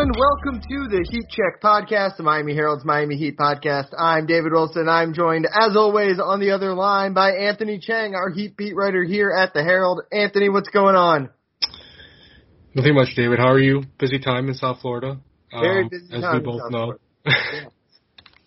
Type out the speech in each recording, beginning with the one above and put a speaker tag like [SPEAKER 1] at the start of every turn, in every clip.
[SPEAKER 1] and welcome to the Heat Check podcast, the Miami Herald's Miami Heat podcast. I'm David Wilson. I'm joined, as always, on the other line by Anthony Chang, our Heat beat writer here at the Herald. Anthony, what's going on?
[SPEAKER 2] Nothing much, David. How are you? Busy time in South Florida.
[SPEAKER 1] Very busy
[SPEAKER 2] um, as
[SPEAKER 1] time.
[SPEAKER 2] we both know.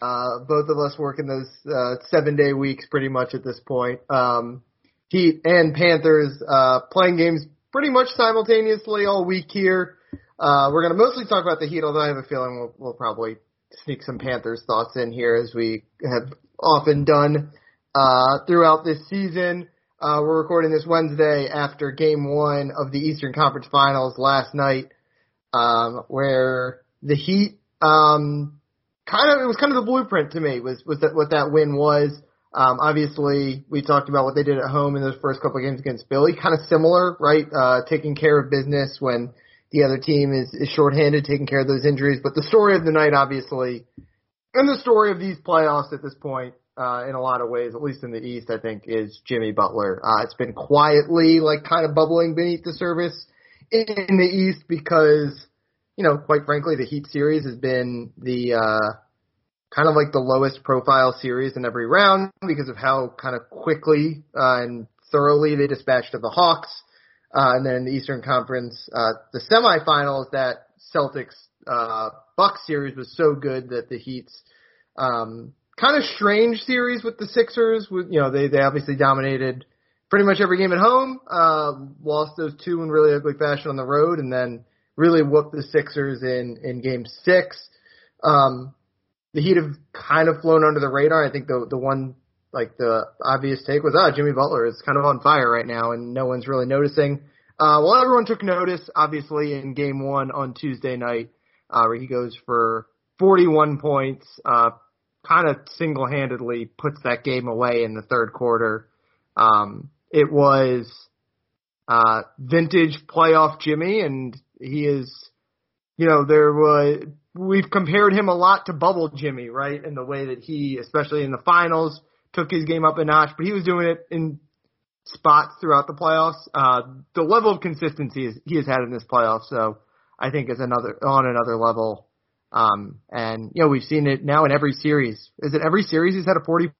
[SPEAKER 1] uh, both of us working those uh, seven day weeks pretty much at this point. Um, Heat and Panthers uh, playing games pretty much simultaneously all week here. Uh, we're going to mostly talk about the Heat, although I have a feeling we'll, we'll probably sneak some Panthers thoughts in here as we have often done uh, throughout this season. Uh, we're recording this Wednesday after Game One of the Eastern Conference Finals last night, um, where the Heat um, kind of it was kind of the blueprint to me was was that what that win was. Um, obviously, we talked about what they did at home in those first couple of games against Philly, kind of similar, right? Uh, taking care of business when the other team is, is shorthanded, taking care of those injuries. But the story of the night, obviously, and the story of these playoffs at this point, uh, in a lot of ways, at least in the East, I think, is Jimmy Butler. Uh, it's been quietly, like, kind of bubbling beneath the surface in the East because, you know, quite frankly, the Heat series has been the, uh, kind of like the lowest profile series in every round because of how kind of quickly, uh, and thoroughly they dispatched of the Hawks. Uh, and then the Eastern Conference, uh, the semifinals, that Celtics, uh, Bucks series was so good that the Heat's, um, kind of strange series with the Sixers. With you know, they they obviously dominated pretty much every game at home. Uh, lost those two in really ugly fashion on the road, and then really whooped the Sixers in in Game Six. Um, the Heat have kind of flown under the radar. I think the the one like the obvious take was, ah, Jimmy Butler is kind of on fire right now, and no one's really noticing. Uh, well, everyone took notice, obviously, in Game One on Tuesday night, uh, where he goes for 41 points, uh, kind of single-handedly puts that game away in the third quarter. Um, it was uh, vintage playoff Jimmy, and he is, you know, there was we've compared him a lot to bubble Jimmy, right? In the way that he, especially in the finals, took his game up a notch, but he was doing it in spots throughout the playoffs. Uh, the level of consistency is, he has had in this playoff, so I think is another on another level. Um, and you know we've seen it now in every series. Is it every series he's had a forty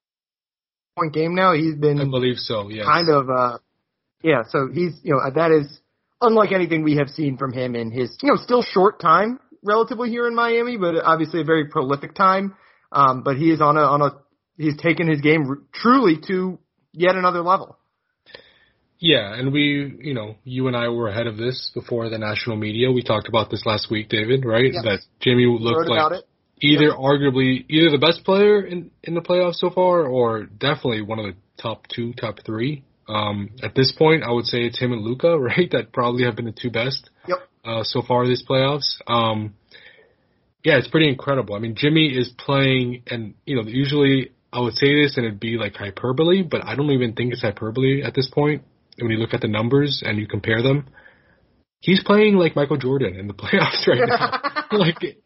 [SPEAKER 1] point game now? He's been,
[SPEAKER 2] I believe so. Yeah,
[SPEAKER 1] kind of, uh, yeah. So he's you know that is unlike anything we have seen from him in his you know still short time relatively here in Miami, but obviously a very prolific time. Um, but he is on a on a he's taken his game truly to yet another level.
[SPEAKER 2] Yeah, and we, you know, you and I were ahead of this before the national media. We talked about this last week, David, right?
[SPEAKER 1] Yep.
[SPEAKER 2] That Jimmy looked like
[SPEAKER 1] it.
[SPEAKER 2] either arguably either the best player in in the playoffs so far, or definitely one of the top two, top three. Um, at this point, I would say it's him and Luka, right? That probably have been the two best
[SPEAKER 1] Yep.
[SPEAKER 2] uh, so far this playoffs. Um, yeah, it's pretty incredible. I mean, Jimmy is playing, and you know, usually I would say this and it'd be like hyperbole, but I don't even think it's hyperbole at this point. When you look at the numbers and you compare them, he's playing like Michael Jordan in the playoffs right now. like, it,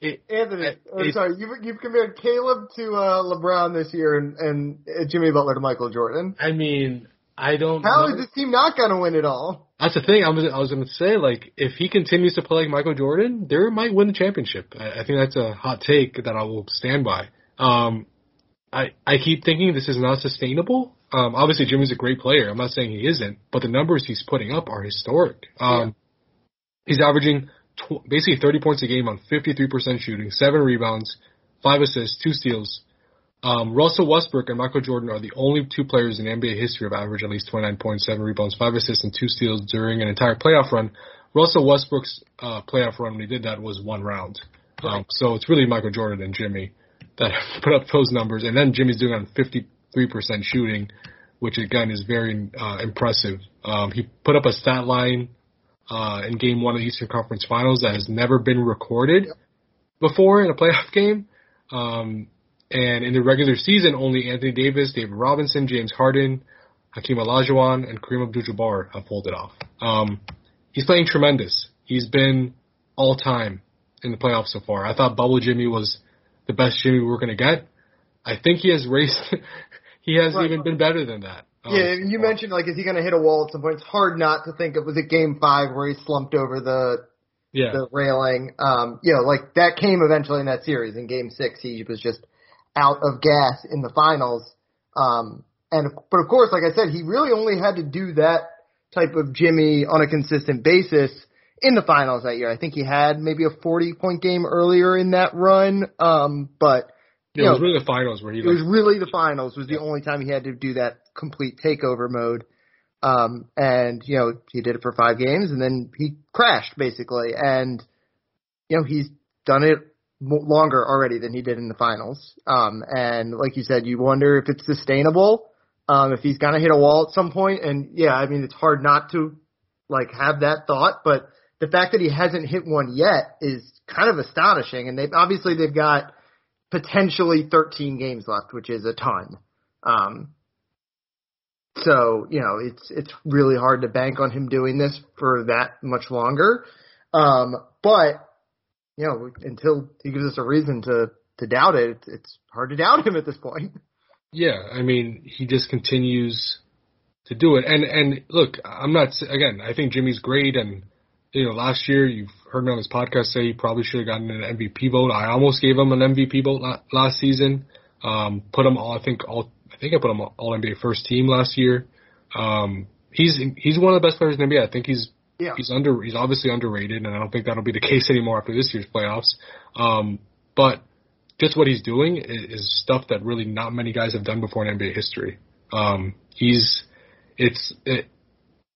[SPEAKER 2] it,
[SPEAKER 1] Anthony,
[SPEAKER 2] it-
[SPEAKER 1] or
[SPEAKER 2] it-
[SPEAKER 1] sorry, you've you've compared Caleb to uh, LeBron this year and and uh, Jimmy Butler to Michael Jordan.
[SPEAKER 2] I mean, I don't.
[SPEAKER 1] How
[SPEAKER 2] know.
[SPEAKER 1] is this team not going to win it all?
[SPEAKER 2] That's the thing. I was I was going to say like if he continues to play like Michael Jordan, they might win the championship. I, I think that's a hot take that I will stand by. Um, I I keep thinking this is not sustainable. Um, obviously Jimmy's a great player. I'm not saying he isn't, but the numbers he's putting up are historic. Um, he's averaging tw- basically 30 points a game on 53% shooting, seven rebounds, five assists, two steals. Um, Russell Westbrook and Michael Jordan are the only two players in NBA history of average at least 29 points, seven rebounds, five assists, and two steals during an entire playoff run. Russell Westbrook's uh, playoff run when he did that was one round. Um, so it's really Michael Jordan and Jimmy that put up those numbers, and then Jimmy's doing on 53% shooting, which again is very uh, impressive. Um, he put up a stat line uh, in Game One of the Eastern Conference Finals that has never been recorded before in a playoff game. Um, and in the regular season, only Anthony Davis, David Robinson, James Harden, Hakeem Olajuwon, and Kareem Abdul-Jabbar have pulled it off. Um, he's playing tremendous. He's been all time in the playoffs so far. I thought Bubble Jimmy was the best Jimmy we were going to get. I think he has raced. he has
[SPEAKER 1] Right.
[SPEAKER 2] even been better than that. um,
[SPEAKER 1] yeah,
[SPEAKER 2] so
[SPEAKER 1] you mentioned like is he going to hit a wall at some point? It's hard not to think of was it Game Five where he slumped over the
[SPEAKER 2] Yeah.
[SPEAKER 1] the railing. Um, you know, like that came eventually in that series. In Game Six, he was just out of gas in the finals. Um, and but of course, like I said, he really only had to do that type of Jimmy on a consistent basis in the finals that year. I think he had maybe a 40 point game earlier in that run. Um, but
[SPEAKER 2] Yeah, it was really the finals where he
[SPEAKER 1] it was really the finals was the only time he had to do that complete takeover mode. Um, and you know, he did it for five games and then he crashed basically. And, you know, he's done it mo- longer already than he did in the finals. Um, and like you said, you wonder if it's sustainable. Um, if he's gonna hit a wall at some point. And yeah, I mean, it's hard not to like have that thought, but the fact that he hasn't hit one yet is kind of astonishing. And they've obviously they've got potentially 13 games left, which is a ton. Um, so you know it's it's really hard to bank on him doing this for that much longer. Um, but you know until he gives us a reason to to doubt it, it's, hard to doubt him at this point.
[SPEAKER 2] yeah, I mean, he just continues to do it. And and look, I'm not again. I think Jimmy's great, and you know, last year you've heard me on this podcast say he probably should have gotten an MVP vote. I almost gave him an MVP vote la- last season. Um, put him all. I think all. I think I put him all NBA first team last year. Um, he's he's one of the best players in the NBA. I think he's
[SPEAKER 1] Yeah.
[SPEAKER 2] he's under he's obviously underrated, and I don't think that'll be the case anymore after this year's playoffs. Um, but just what he's doing is, is stuff that really not many guys have done before in NBA history. Um, he's it's it,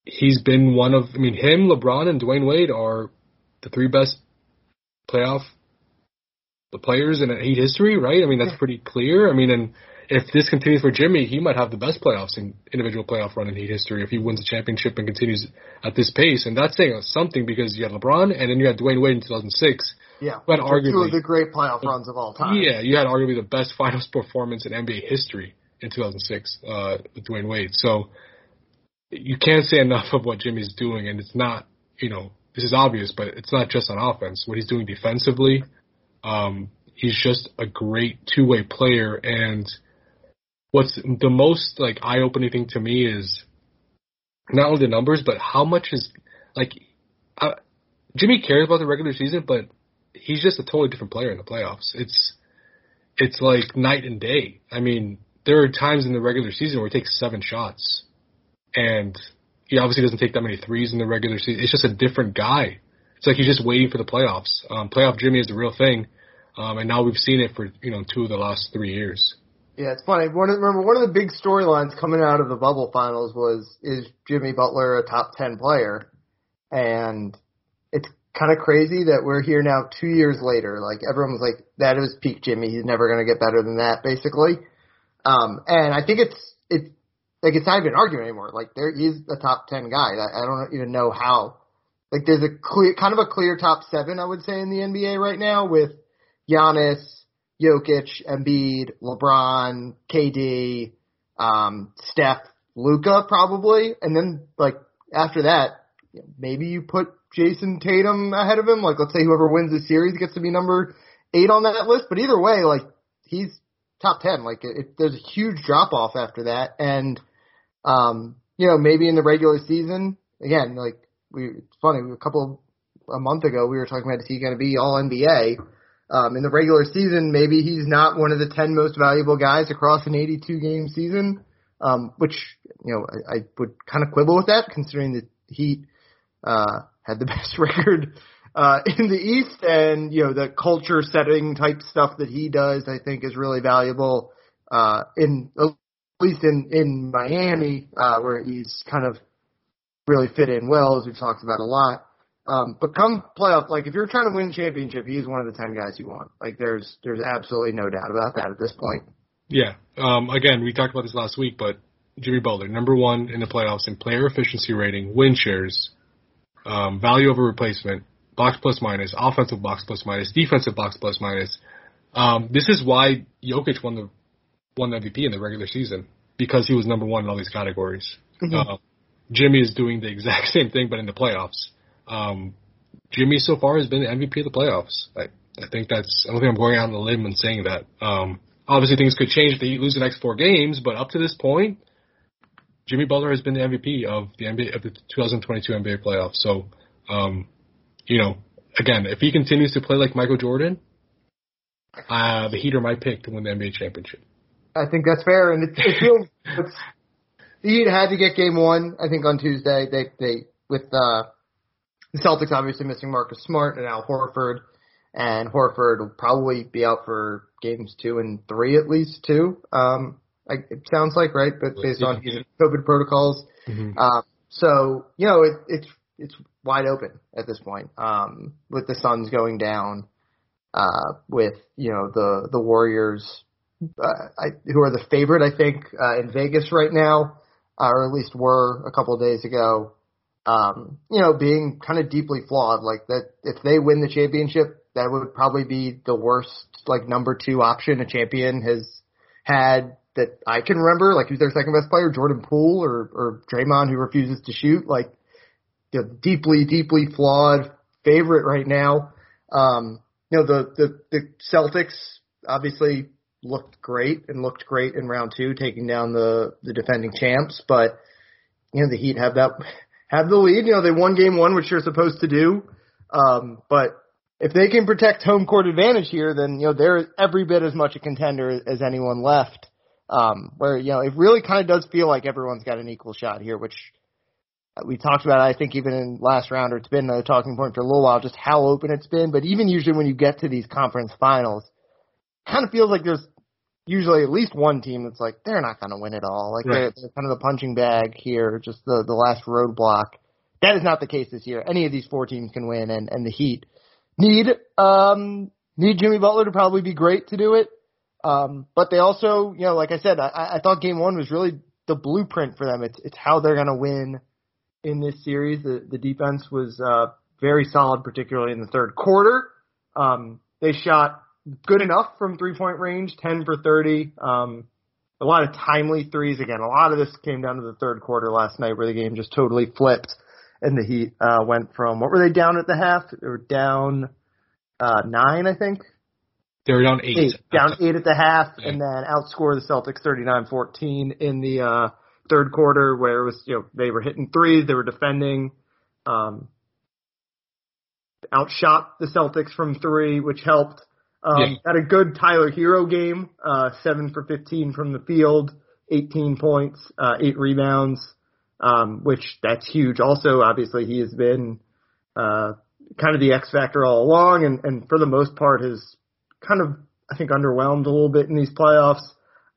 [SPEAKER 2] he's been one of I mean him, LeBron, and Dwyane Wade are the three best playoff the players in Heat history, right? I mean that's pretty clear. I mean, and if this continues for Jimmy, he might have the best playoffs in individual playoff run in Heat history if he wins the championship and continues at this pace. And that's saying something because you had LeBron and then you had Dwyane Wade in 2006.
[SPEAKER 1] Yeah,
[SPEAKER 2] But
[SPEAKER 1] are two
[SPEAKER 2] arguably-
[SPEAKER 1] of the great playoff runs of all time.
[SPEAKER 2] Yeah, you had arguably the best finals performance in NBA history in 2006 uh, with Dwyane Wade. So you can't say enough of what Jimmy's doing, and it's not, you know, this is obvious, but it's not just on offense. What he's doing defensively, um, he's just a great two-way player. And what's the most like eye-opening thing to me is not only the numbers, but how much is like uh, Jimmy cares about the regular season, but he's just a totally different player in the playoffs. It's it's like night and day. I mean, there are times in the regular season where he takes seven shots, and he obviously doesn't take that many threes in the regular season. It's just a different guy. It's like he's just waiting for the playoffs. Um, playoff Jimmy is the real thing, um, and now we've seen it for you know two of the last three years.
[SPEAKER 1] Yeah, it's funny. One of, remember one of the big storylines coming out of the bubble finals was is Jimmy Butler a top ten player, and it's kind of crazy that we're here now two years later. Like everyone was like, that was peak Jimmy. He's never going to get better than that, basically. Um, and I think it's it's like it's not even an argument anymore. Like there, he's a top ten guy. I, I don't even know how. Like there's a clear, kind of a clear top seven, I would say, in the NBA right now with Giannis, Jokic, Embiid, LeBron, KD, um, Steph, Luka, probably, and then like after that, maybe you put Jayson Tatum ahead of him. Like let's say whoever wins the series gets to be number eight on that list. But either way, like he's top ten. Like it, it, there's a huge drop off after that, and um, you know maybe in the regular season again, like we it's funny a couple a month ago we were talking about is he going to be all NBA. Um, in the regular season, maybe he's not one of the 10 most valuable guys across an 82 game season, um, which, you know, I, I would kind of quibble with that considering that Heat, uh, had the best record, uh, in the East and, you know, the culture setting type stuff that he does, I think is really valuable, uh, in, at least in, in Miami, uh, where he's kind of really fit in well, as we've talked about a lot. Um, but come playoff, like if you're trying to win championship, he's one of the ten guys you want. Like there's there's absolutely no doubt about that at this point.
[SPEAKER 2] Yeah. Um, again, we talked about this last week, but Jimmy Butler, number one in the playoffs in player efficiency rating, win shares, um, value over replacement, box plus minus, offensive box plus minus, defensive box plus minus. Um, this is why Jokic won the won the MVP in the regular season because he was number one in all these categories. Uh, Jimmy is doing the exact same thing, but in the playoffs. Um, Jimmy so far has been the MVP of the playoffs. I, I think that's. I don't think I'm going out on a limb and saying that. Um, obviously, things could change if they lose the next four games, but up to this point, Jimmy Butler has been the MVP of the NBA of the 2022 NBA playoffs. So, um, you know, again, if he continues to play like Michael Jordan, uh, the Heat are my pick to win the NBA championship.
[SPEAKER 1] I think that's fair, and it, it feels it's, the Heat had to get game one. I think on Tuesday they they with uh, the Celtics obviously missing Marcus Smart and Al Horford, and Horford will probably be out for games two and three at least too. Um, like it sounds like right, but based on COVID protocols. Mm-hmm. Uh, so you know it, it's it's wide open at this point. Um, with the Suns going down, uh, with you know the the Warriors, I, who are the favorite I think uh, in Vegas right now, uh, or at least were a couple of days ago. Um, you know, being kind of deeply flawed, like that. If they win the championship, that would probably be the worst, like number two option a champion has had that I can remember, like who's their second best player, Jordan Poole or or Draymond who refuses to shoot, like the deeply deeply flawed favorite right now. Um, you know the the the Celtics obviously looked great and looked great in round two, taking down the the defending champs, but you know the Heat have that have the lead. You know they won game one, which you're supposed to do, um, but if they can protect home court advantage here, then you know they're every bit as much a contender as anyone left. Um, where you know it really kind of does feel like everyone's got an equal shot here, which we talked about. I think even in last round, or it's been a talking point for a little while, just how open it's been. But even usually when you get to these conference finals, kind of feels like there's usually at least one team that's like they're not going to win it all. Like right. they're, they're kind of the punching bag here, just the the last roadblock. That is not the case this year. Any of these four teams can win, and and the Heat need um need Jimmy Butler to probably be great to do it. Um, but they also, you know, like I said, I, I thought game one was really the blueprint for them. It's it's how they're going to win in this series. The the defense was uh, very solid, particularly in the third quarter. Um, they shot good enough from three point range, ten for thirty. Um, a lot of timely threes again. A lot of this came down to the third quarter last night, where the game just totally flipped, and the Heat uh, went from what were they down at the half? They were down uh, nine, I think,
[SPEAKER 2] they were down eight. eight
[SPEAKER 1] down eight at the half, yeah. and then outscore the Celtics 39-14 in the uh, third quarter, where it was you know they were hitting threes, they were defending, um, outshot the Celtics from three, which helped. Um, yeah. Had a good Tyler Herro game, uh, seven for 15 from the field, 18 points, uh, eight rebounds, um, which that's huge. Also, obviously, he has been uh, kind of the X factor all along, and, and for the most part has kind of I think underwhelmed a little bit in these playoffs.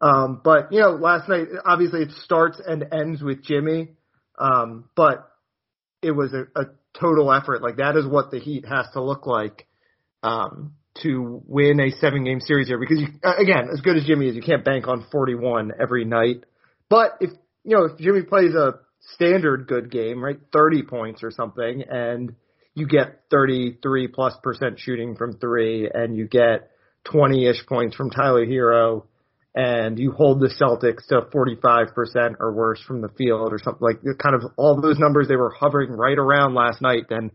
[SPEAKER 1] Um, but you know, last night obviously it starts and ends with Jimmy, um, but it was a, a total effort. Like that is what the Heat has to look like um, to win a seven game series here. Because you, uh, again, as good as Jimmy is, you can't bank on 41 every night. But if you know if Jimmy plays a standard good game, right, 30 points or something, and you get 33 plus percent shooting from three, and you get 20-ish points from Tyler Herro and you hold the Celtics to 45% or worse from the field or something like kind of all those numbers they were hovering right around last night, then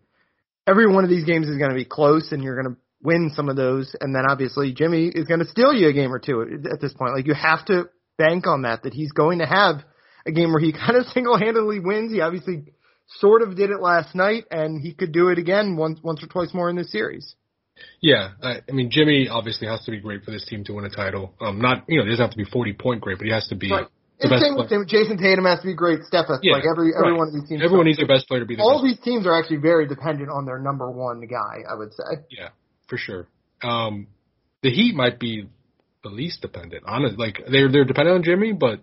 [SPEAKER 1] every one of these games is going to be close and you're going to win some of those. And then obviously Jimmy is going to steal you a game or two at this point. Like you have to bank on that, that he's going to have a game where he kind of single-handedly wins. He obviously sort of did it last night and he could do it again once, once or twice more in this series.
[SPEAKER 2] Yeah, I, I mean Jimmy obviously has to be great for this team to win a title. Um, not you know he doesn't have to be forty point great, but he has to be.
[SPEAKER 1] Right. The best same with Jayson Tatum has to be great. Steph has yeah, like every every right. one of these teams.
[SPEAKER 2] Everyone needs their best player to be.
[SPEAKER 1] All
[SPEAKER 2] best.
[SPEAKER 1] these teams are actually very dependent on their number one guy. I would say.
[SPEAKER 2] Yeah, for sure. Um, the Heat might be the least dependent. Honestly, like they're they're dependent on Jimmy, but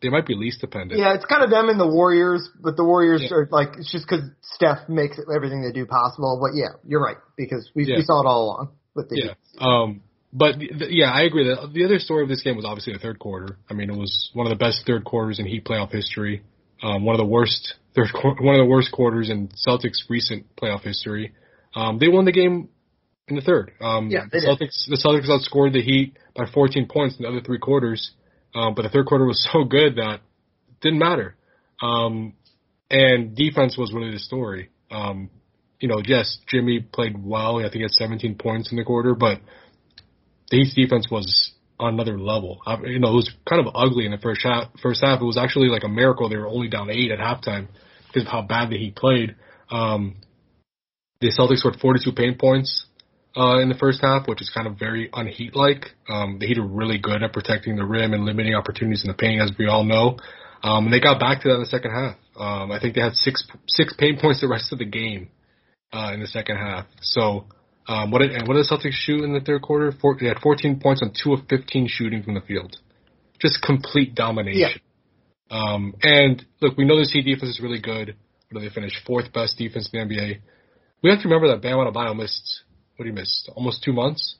[SPEAKER 2] they might be least dependent.
[SPEAKER 1] Yeah, it's kind of them and the Warriors, but the Warriors yeah. are like it's just because Steph makes everything they do possible. But yeah, you're right because we, yeah. we saw it all along with the
[SPEAKER 2] yeah. Um, but th- yeah, I agree that the other story of this game was obviously the third quarter. I mean, it was one of the best third quarters in Heat playoff history. Um, one of the worst third one of the worst quarters in Celtics recent playoff history. Um, they won the game in the third. Um,
[SPEAKER 1] yeah,
[SPEAKER 2] the Celtics did. the Celtics outscored the Heat by 14 points in the other three quarters. Um, but the third quarter was so good that it didn't matter. Um, and defense was really the story. Um, you know, yes, Jimmy played well. I think he had 17 points in the quarter, but the Heat's defense was on another level. I, you know, it was kind of ugly in the first half. First half, it was actually like a miracle they were only down eight at halftime because of how bad the Heat played. Um, The Celtics scored 42 paint points uh, in the first half, which is kind of very unheat like. Um, the Heat are really good at protecting the rim and limiting opportunities in the paint, as we all know. Um, and they got back to that in the second half. Um, I think they had six six paint points the rest of the game uh, in the second half. So um, what did and what did the Celtics shoot in the third quarter? Four, they had 14 points on two of 15 shooting from the field. Just complete domination. Yeah. Um, and look, we know this Heat defense is really good. What did they finished Fourth best defense in the NBA. We have to remember that Bam Adebayo missed what he missed almost two months.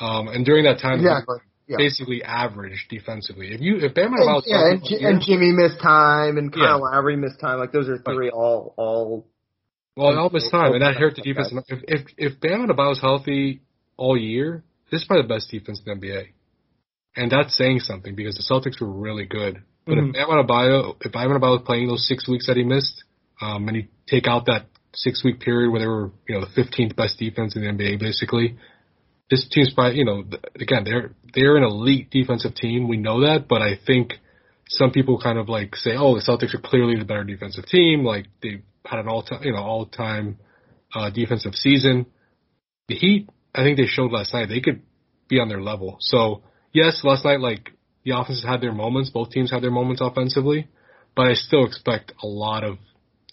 [SPEAKER 2] Um, and during that time, exactly. Yeah. basically average defensively. If you if Bam Adebayo
[SPEAKER 1] yeah, and, G- and Jimmy missed time and Kyle yeah. Lowry missed time, like those are three all all.
[SPEAKER 2] Well, all missed time, and that hurt the defense. If if if Bam Adebayo's healthy all year, this is probably the best defense in the NBA, and that's saying something because the Celtics were really good. But mm-hmm. if Bam Adebayo, if Bam Adebayo was playing those six weeks that he missed, um, and you take out that six week period where they were, you know, the 15th best defense in the NBA, basically, this team's you know, again, they're they're an elite defensive team. We know that, but I think some people kind of like say, oh, the Celtics are clearly the better defensive team. Like they've had an all time, you know, all time uh, defensive season. The Heat, I think they showed last night they could be on their level. So yes, last night like the offenses had their moments. Both teams had their moments offensively, but I still expect a lot of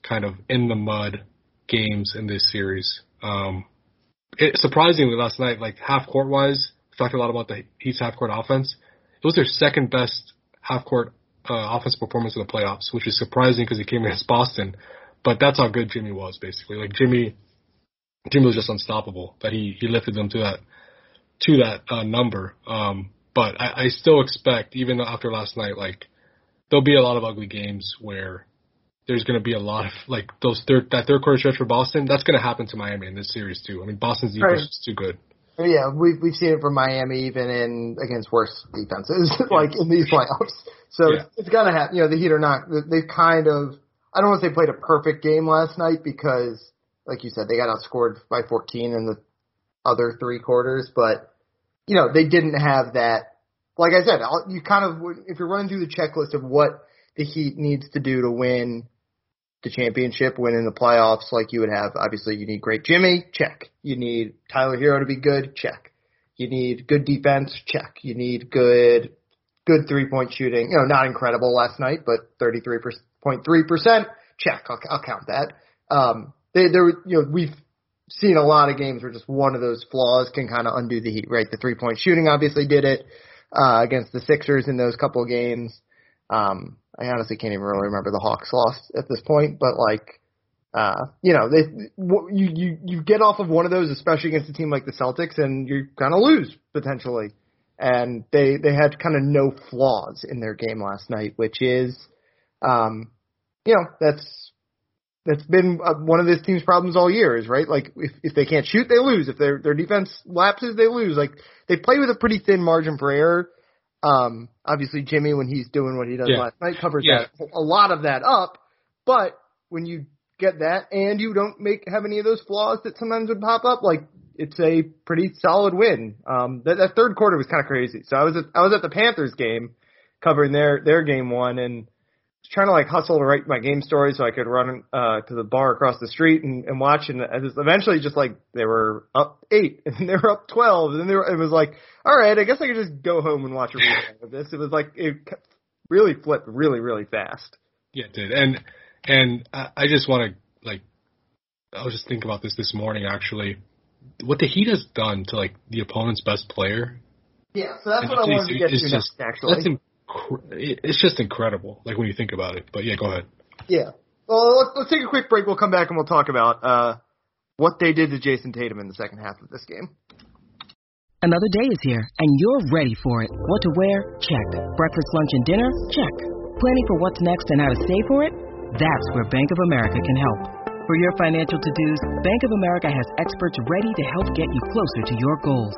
[SPEAKER 2] kind of in the mud games in this series. Um, it, surprisingly, last night, like half court wise, talked a lot about the Heat's half court offense. It was their second best half court uh, offense performance in the playoffs, which is surprising because he came against Boston. But that's how good Jimmy was, basically. Like Jimmy, Jimmy was just unstoppable. That he he lifted them to that to that uh, number. Um, but I, I still expect, even after last night, like there'll be a lot of ugly games where there's going to be a lot of like those third that third quarter stretch for Boston. That's going to happen to Miami in this series too. I mean, Boston's defense right. is too good.
[SPEAKER 1] Yeah, we've we've seen it from Miami even in against worse defenses like in these playoffs. So yeah. it's, it's gonna happen. You know, the Heat are not. They kind of. I don't want to say played a perfect game last night because, like you said, they got outscored by 14 in the other three quarters. But you know, they didn't have that. Like I said, you kind of if you're running through the checklist of what the Heat needs to do to win the championship, win in the playoffs like you would have. Obviously, you need great Jimmy, check. You need Tyler Herro to be good, check. You need good defense, check. You need good, good three point shooting. You know, not incredible last night, but 33.3%, check. I'll, I'll count that. Um, they, there, you know, we've seen a lot of games where just one of those flaws can kind of undo the heat, right? The three point shooting obviously did it, uh, against the Sixers in those couple games. Um, I honestly can't even really remember the Hawks lost at this point, but like, uh, you know, they, you, you, you get off of one of those, especially against a team like the Celtics, and you kind of lose potentially. And they, they had kind of no flaws in their game last night, which is, um, you know, that's, that's been uh, one of this team's problems all year is right. Like if if they can't shoot, they lose. If their their defense lapses, they lose. Like they play with a pretty thin margin for error. Um, obviously Jimmy, when he's doing what he does yeah. last night, covers yeah. that, a lot of that up. But when you get that and you don't make have any of those flaws that sometimes would pop up, like it's a pretty solid win. Um, that, that third quarter was kind of crazy. So I was at, I was at the Panthers game covering their their game one and trying to like hustle to write my game story so I could run uh to the bar across the street and, and watch. And eventually just like they were up eight and they were up twelve. And then they were, it was like all right I guess I could just go home and watch a replay of this. It was like it really flipped really really fast.
[SPEAKER 2] Yeah it did. And and I I just want to like I was just thinking about this this morning actually. What the Heat has done to like the opponent's best player
[SPEAKER 1] yeah so that's what I wanted to get to just, next actually
[SPEAKER 2] it's just incredible. Like when you think about it. But yeah, go ahead.
[SPEAKER 1] Yeah. Well, let's, let's take a quick break. We'll come back and we'll talk about uh, what they did to Jayson Tatum in the second half of this game.
[SPEAKER 3] Another day is here, and you're ready for it. What to wear? Check. Breakfast, lunch, and dinner? Check. Planning for what's next and how to save for it? That's where Bank of America can help. For your financial to-dos, Bank of America has experts ready to help get you closer to your goals.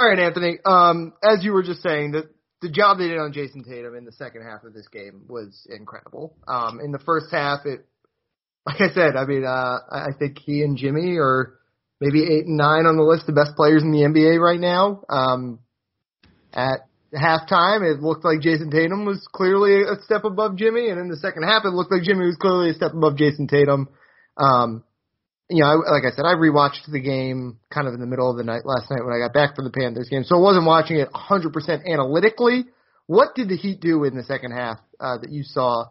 [SPEAKER 1] All right, Anthony. Um, as you were just saying, the the job they did on Jayson Tatum in the second half of this game was incredible. Um, in the first half, it, like I said, I mean, uh, I think he and Jimmy are maybe eight and nine on the list of best players in the NBA right now. Um, at halftime, it looked like Jayson Tatum was clearly a step above Jimmy, and in the second half, it looked like Jimmy was clearly a step above Jayson Tatum. Um, you know, I, like I said, I rewatched the game kind of in the middle of the night last night when I got back from the Panthers game, so I wasn't watching it 100% analytically. What did the Heat do in the second half uh, that you saw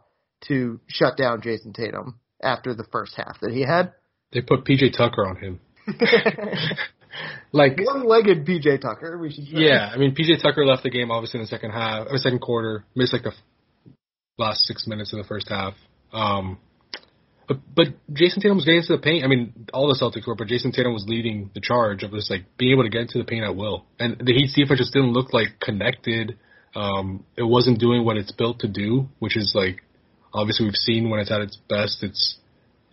[SPEAKER 1] to shut down Jayson Tatum after the first half that he had?
[SPEAKER 2] They put PJ Tucker on him. like
[SPEAKER 1] one-legged PJ Tucker. We should.
[SPEAKER 2] Yeah, I mean PJ Tucker left the game obviously in the second half or second quarter, missed like the last six minutes of the first half. Um, but but Jayson Tatum was getting into the paint. I mean, all the Celtics were, but Jayson Tatum was leading the charge of just like being able to get into the paint at will. And the Heat's defense just didn't look like connected. Um, it wasn't doing what it's built to do, which is like obviously we've seen when it's at its best, it's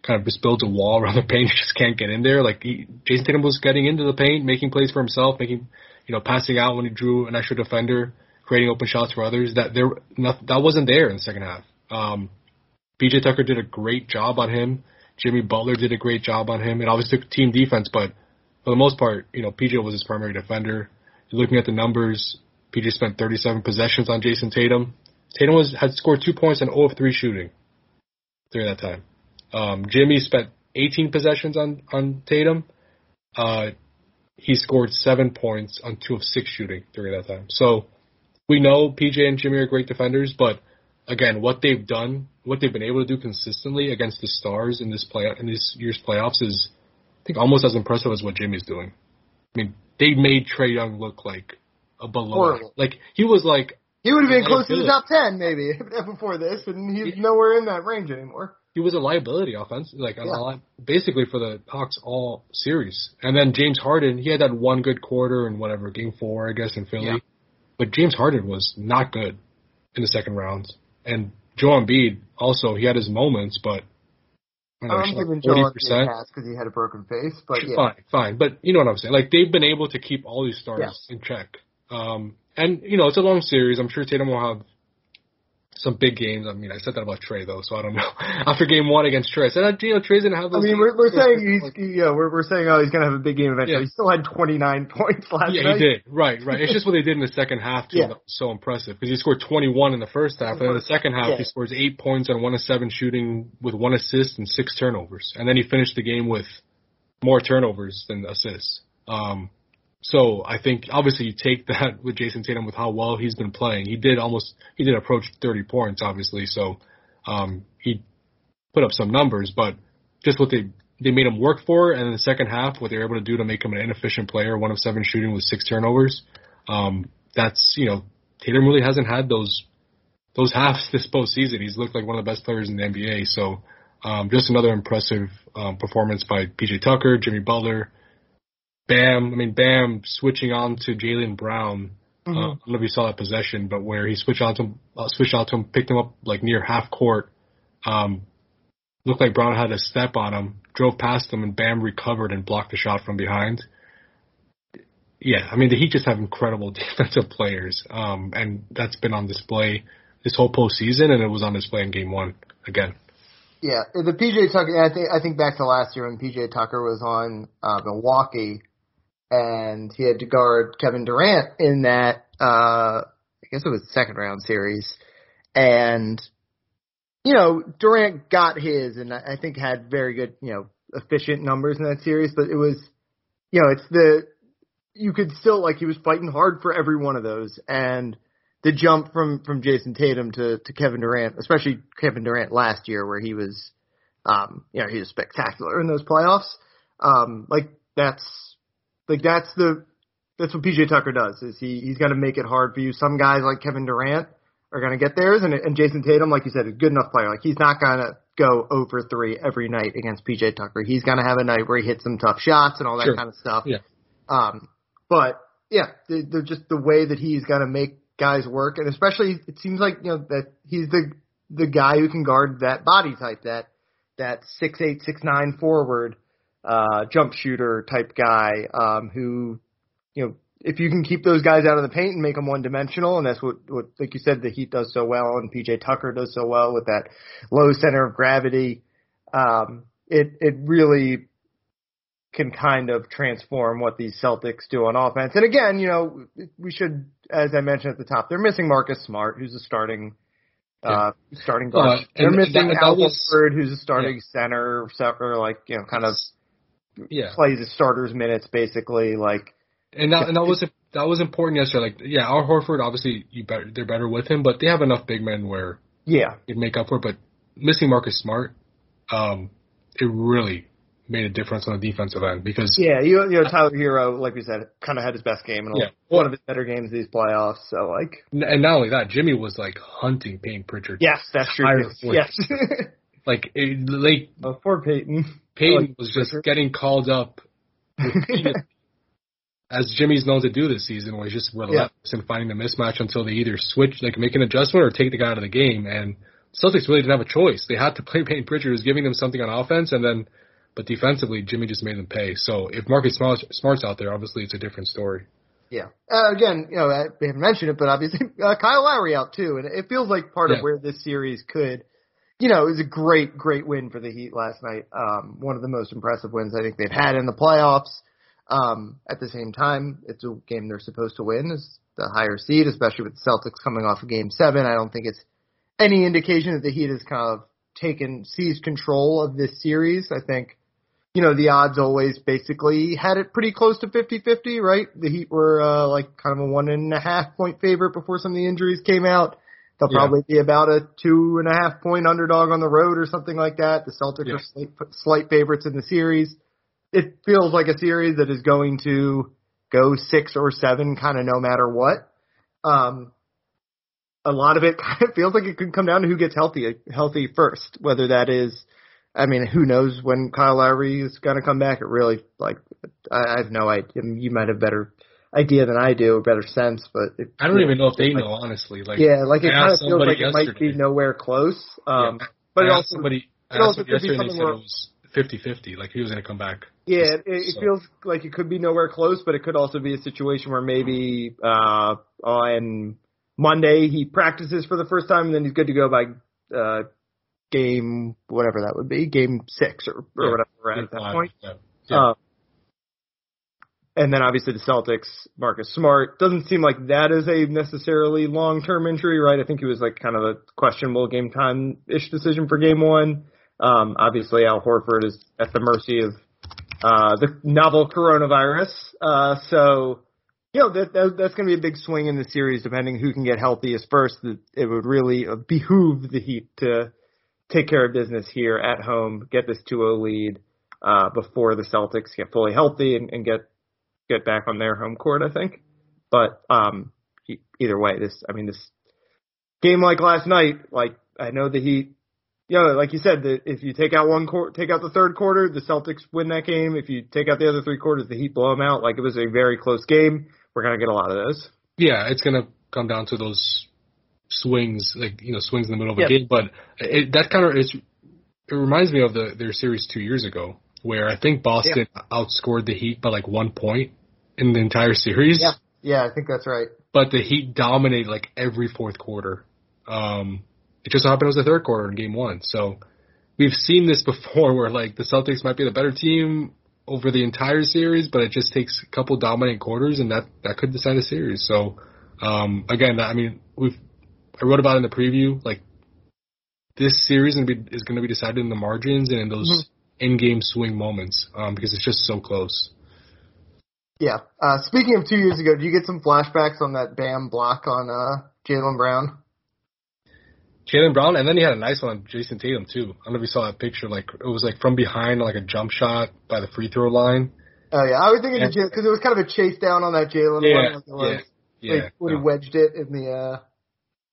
[SPEAKER 2] kind of just builds a wall around the paint. You just can't get in there. Like he, Jayson Tatum was getting into the paint, making plays for himself, making you know passing out when he drew an extra defender, creating open shots for others. That there not, that wasn't there in the second half. Um, PJ Tucker did a great job on him. Jimmy Butler did a great job on him. It obviously took team defense, but for the most part, you know, PJ was his primary defender. Looking at the numbers, PJ spent 37 possessions on Jayson Tatum. Tatum was had scored two points and 0 of 3 shooting during that time. Um, Jimmy spent 18 possessions on on Tatum. Uh, he scored seven points on two of six shooting during that time. So we know PJ and Jimmy are great defenders, but again, what they've done, what they've been able to do consistently against the Stars in this play in this year's playoffs is, I think, almost as impressive as what Jimmy's doing. I mean, they made Trae Young look like a below.
[SPEAKER 1] Horrible.
[SPEAKER 2] Like he was like
[SPEAKER 1] he would have been close to the top ten maybe before this, and he's nowhere in that range anymore.
[SPEAKER 2] He was a liability offense, like yeah. basically for the Hawks all series. And then James Harden, he had that one good quarter and whatever, game four, I guess, in Philly. Yeah. But James Harden was not good in the second rounds. And Joel Embiid also he had his moments, but
[SPEAKER 1] I don't I'm giving Joel Embiid pass because he had a broken face, but yeah.
[SPEAKER 2] fine, fine. But you know what I'm saying? Like they've been able to keep all these stars yeah. in check. Um, and you know it's a long series. I'm sure Tatum will have some big games. I mean, I said that about Trae though, so I don't know. After game one against Trae, I said, you know, Trae's gonna have. Those
[SPEAKER 1] I mean, we're, we're saying he's, yeah, we're we're saying oh he's gonna have a big game eventually. Yeah. He still had 29 points last
[SPEAKER 2] yeah,
[SPEAKER 1] night.
[SPEAKER 2] Yeah, he did. Right, right. It's just what they did in the second half too. Yeah. so impressive because he scored 21 in the first half, and in the second half yeah. he scores eight points on one of seven shooting with one assist and six turnovers, and then he finished the game with more turnovers than assists. Um, so I think obviously you take that with Jayson Tatum with how well he's been playing. He did almost he did approach 30 points obviously, so um, he put up some numbers, but just what they they made him work for, and in the second half, what they were able to do to make him an inefficient player, one of seven shooting with six turnovers. Um, that's you know Tatum really hasn't had those those halves this postseason. He's looked like one of the best players in the NBA. So um, just another impressive um, performance by PJ Tucker, Jimmy Butler. Bam, I mean Bam switching on to Jaylen Brown. Mm-hmm. Uh, I don't know if you saw that possession, but where he switched on to him, uh, switched out to him, picked him up like near half court. Um, looked like Brown had a step on him, drove past him, and Bam recovered and blocked the shot from behind. Yeah, I mean the Heat just have incredible defensive players, um, and that's been on display this whole postseason, and it was on display in Game One again.
[SPEAKER 1] Yeah, the PJ Tucker. I think I think back to last year when PJ Tucker was on uh, Milwaukee and he had to guard Kevin Durant in that uh I guess it was second round series. And you know, Durant got his and I think had very good, you know, efficient numbers in that series, but it was you know, it's the you could still like he was fighting hard for every one of those and the jump from from Jayson Tatum to to Kevin Durant, especially Kevin Durant last year where he was um you know, he was spectacular in those playoffs. Um like that's like that's the that's what PJ Tucker does. Is he he's going to make it hard for you. Some guys like Kevin Durant are going to get theirs, and and Jayson Tatum, like you said, is a good enough player. Like he's not going to go over three every night against PJ Tucker. He's going to have a night where he hits some tough shots and all that
[SPEAKER 2] Sure.
[SPEAKER 1] kind of stuff.
[SPEAKER 2] Yeah.
[SPEAKER 1] Um, but yeah, they- they're just the way that he's going to make guys work, and especially it seems like you know that he's the the guy who can guard that body type, that that six eight six nine forward, uh, jump shooter type guy, um, who you know if you can keep those guys out of the paint and make them one dimensional, and that's what, what like you said, the Heat does so well, and PJ Tucker does so well with that low center of gravity. Um, it it really can kind of transform what these Celtics do on offense. And again, you know, we should, as I mentioned at the top, they're missing Marcus Smart, who's a starting. Uh, starting guard.
[SPEAKER 2] Uh,
[SPEAKER 1] they're missing
[SPEAKER 2] that- that
[SPEAKER 1] Al
[SPEAKER 2] was-
[SPEAKER 1] who's a starting center, or like you know, kind of
[SPEAKER 2] Yeah.
[SPEAKER 1] plays his starters minutes basically. Like
[SPEAKER 2] And that, and that was that was important yesterday. Like, yeah, Al Horford obviously you better they're better with him, but they have enough big men where
[SPEAKER 1] yeah,
[SPEAKER 2] it'd make up for it. But missing Marcus Smart, um, it really made a difference on the defensive end because
[SPEAKER 1] yeah, you, you know Tyler Herro, like we said, kind of had his best game and
[SPEAKER 2] Yeah.
[SPEAKER 1] one of his better games these playoffs. So like,
[SPEAKER 2] and not only that, Jimmy was like hunting Payton Pritchard.
[SPEAKER 1] yes, that's true. Yes,
[SPEAKER 2] Like, it, like
[SPEAKER 1] oh, poor Peyton.
[SPEAKER 2] Payton
[SPEAKER 1] like
[SPEAKER 2] was just getting called up as Jimmy's known to do this season, where he's just relentless in finding the mismatch until they either switch, like make an adjustment, or take the guy out of the game. And Celtics really didn't have a choice; they had to play Payton Pritchard, who's giving them something on offense, and then, but defensively, Jimmy just made them pay. So if Marcus Smart, Smart's out there, obviously it's a different story.
[SPEAKER 1] Yeah. Uh, again, you know, I, haven't mentioned it, but obviously uh, Kyle Lowry out too, and it feels like part
[SPEAKER 2] Yeah.
[SPEAKER 1] of where this series could, you know, it was a great, great win for the Heat last night. Um, one of the most impressive wins I think they've had in the playoffs. Um, at the same time, it's a game they're supposed to win. It's the higher seed, especially with the Celtics coming off of Game Seven. I don't think it's any indication that the Heat has kind of taken seized control of this series. I think you know, the odds always basically had it pretty close to 50-50, right? The Heat were, uh, like kind of a one and a half point favorite before some of the injuries came out. They'll
[SPEAKER 2] Yeah.
[SPEAKER 1] probably be about a two and a half point underdog on the road or something like that. The Celtics
[SPEAKER 2] Yeah.
[SPEAKER 1] are slight, slight favorites in the series. It feels like a series that is going to go six or seven kind of no matter what. Um, a lot of it kind of feels like it could come down to who gets healthy, healthy first, whether that is, I mean, who knows when Kyle Lowry is going to come back? It really, like, I, I have no idea. You might have better idea than I do, or better sense, but it,
[SPEAKER 2] I don't even know if they
[SPEAKER 1] like-
[SPEAKER 2] know, honestly. Like,
[SPEAKER 1] yeah, like it kind of feels like it might be nowhere close. Um,
[SPEAKER 2] Yeah.
[SPEAKER 1] but it also,
[SPEAKER 2] somebody,
[SPEAKER 1] it also could be
[SPEAKER 2] yesterday,
[SPEAKER 1] something where-
[SPEAKER 2] it was 50-50. Like he was going to come back.
[SPEAKER 1] yeah, it, it
[SPEAKER 2] So-
[SPEAKER 1] feels like it could be nowhere close, but it could also be a situation where maybe uh, on Monday he practices for the first time, and then he's good to go by uh, game whatever that would be, game six or, or
[SPEAKER 2] Yeah.
[SPEAKER 1] whatever at, at that point.
[SPEAKER 2] Yeah. Yeah.
[SPEAKER 1] Uh, and then obviously the Celtics, Marcus Smart doesn't seem like that is a necessarily long term injury, right? I think it was like kind of a questionable game time ish decision for game one. Um, obviously Al Horford is at the mercy of uh, the novel coronavirus. Uh, so, you know, that, that that's going to be a big swing in the series depending who can get healthiest first. It would really uh, behoove the Heat to take care of business here at home, get this 2-0 lead uh, before the Celtics get fully healthy and, and get get back on their home court. I think, but um, either way, this I mean this game like last night, like I know the Heat. You know, like you said, that if you take out one quarter, take out the third quarter, the Celtics win that game. If you take out the other three quarters, the Heat blow them out. Like it was a very close game. We're gonna get a lot of those.
[SPEAKER 2] Yeah, it's gonna come down to those swings, like you know, swings in the middle of a game. But it, that kind of is. It reminds me of the their series two years ago, where I think Boston outscored the Heat by like one point in the entire series.
[SPEAKER 1] Yeah, yeah, I think that's right.
[SPEAKER 2] But the Heat dominated like every fourth quarter. Um, it just so happened it was the third quarter in game one. So we've seen this before where like the Celtics might be the better team over the entire series, but it just takes a couple dominant quarters and that, that could decide a series. So, um, again, I mean, we've, I wrote about in the preview, like this series is gonna be, is going to be decided in the margins and in those in-game swing moments, um, because it's just so close.
[SPEAKER 1] Yeah. Uh, speaking of two years ago, do you get some flashbacks on that Bam block on uh, Jaylen Brown?
[SPEAKER 2] Jaylen Brown, and then he had a nice one on Jayson Tatum too. I don't know if you saw that picture. Like it was like from behind, like a jump shot by the free throw line.
[SPEAKER 1] Oh yeah, I was thinking
[SPEAKER 2] Yeah.
[SPEAKER 1] because it was kind of a chase down on that Jaylen
[SPEAKER 2] Yeah,
[SPEAKER 1] one. Like
[SPEAKER 2] yeah,
[SPEAKER 1] like, when
[SPEAKER 2] no.
[SPEAKER 1] he wedged it in the uh,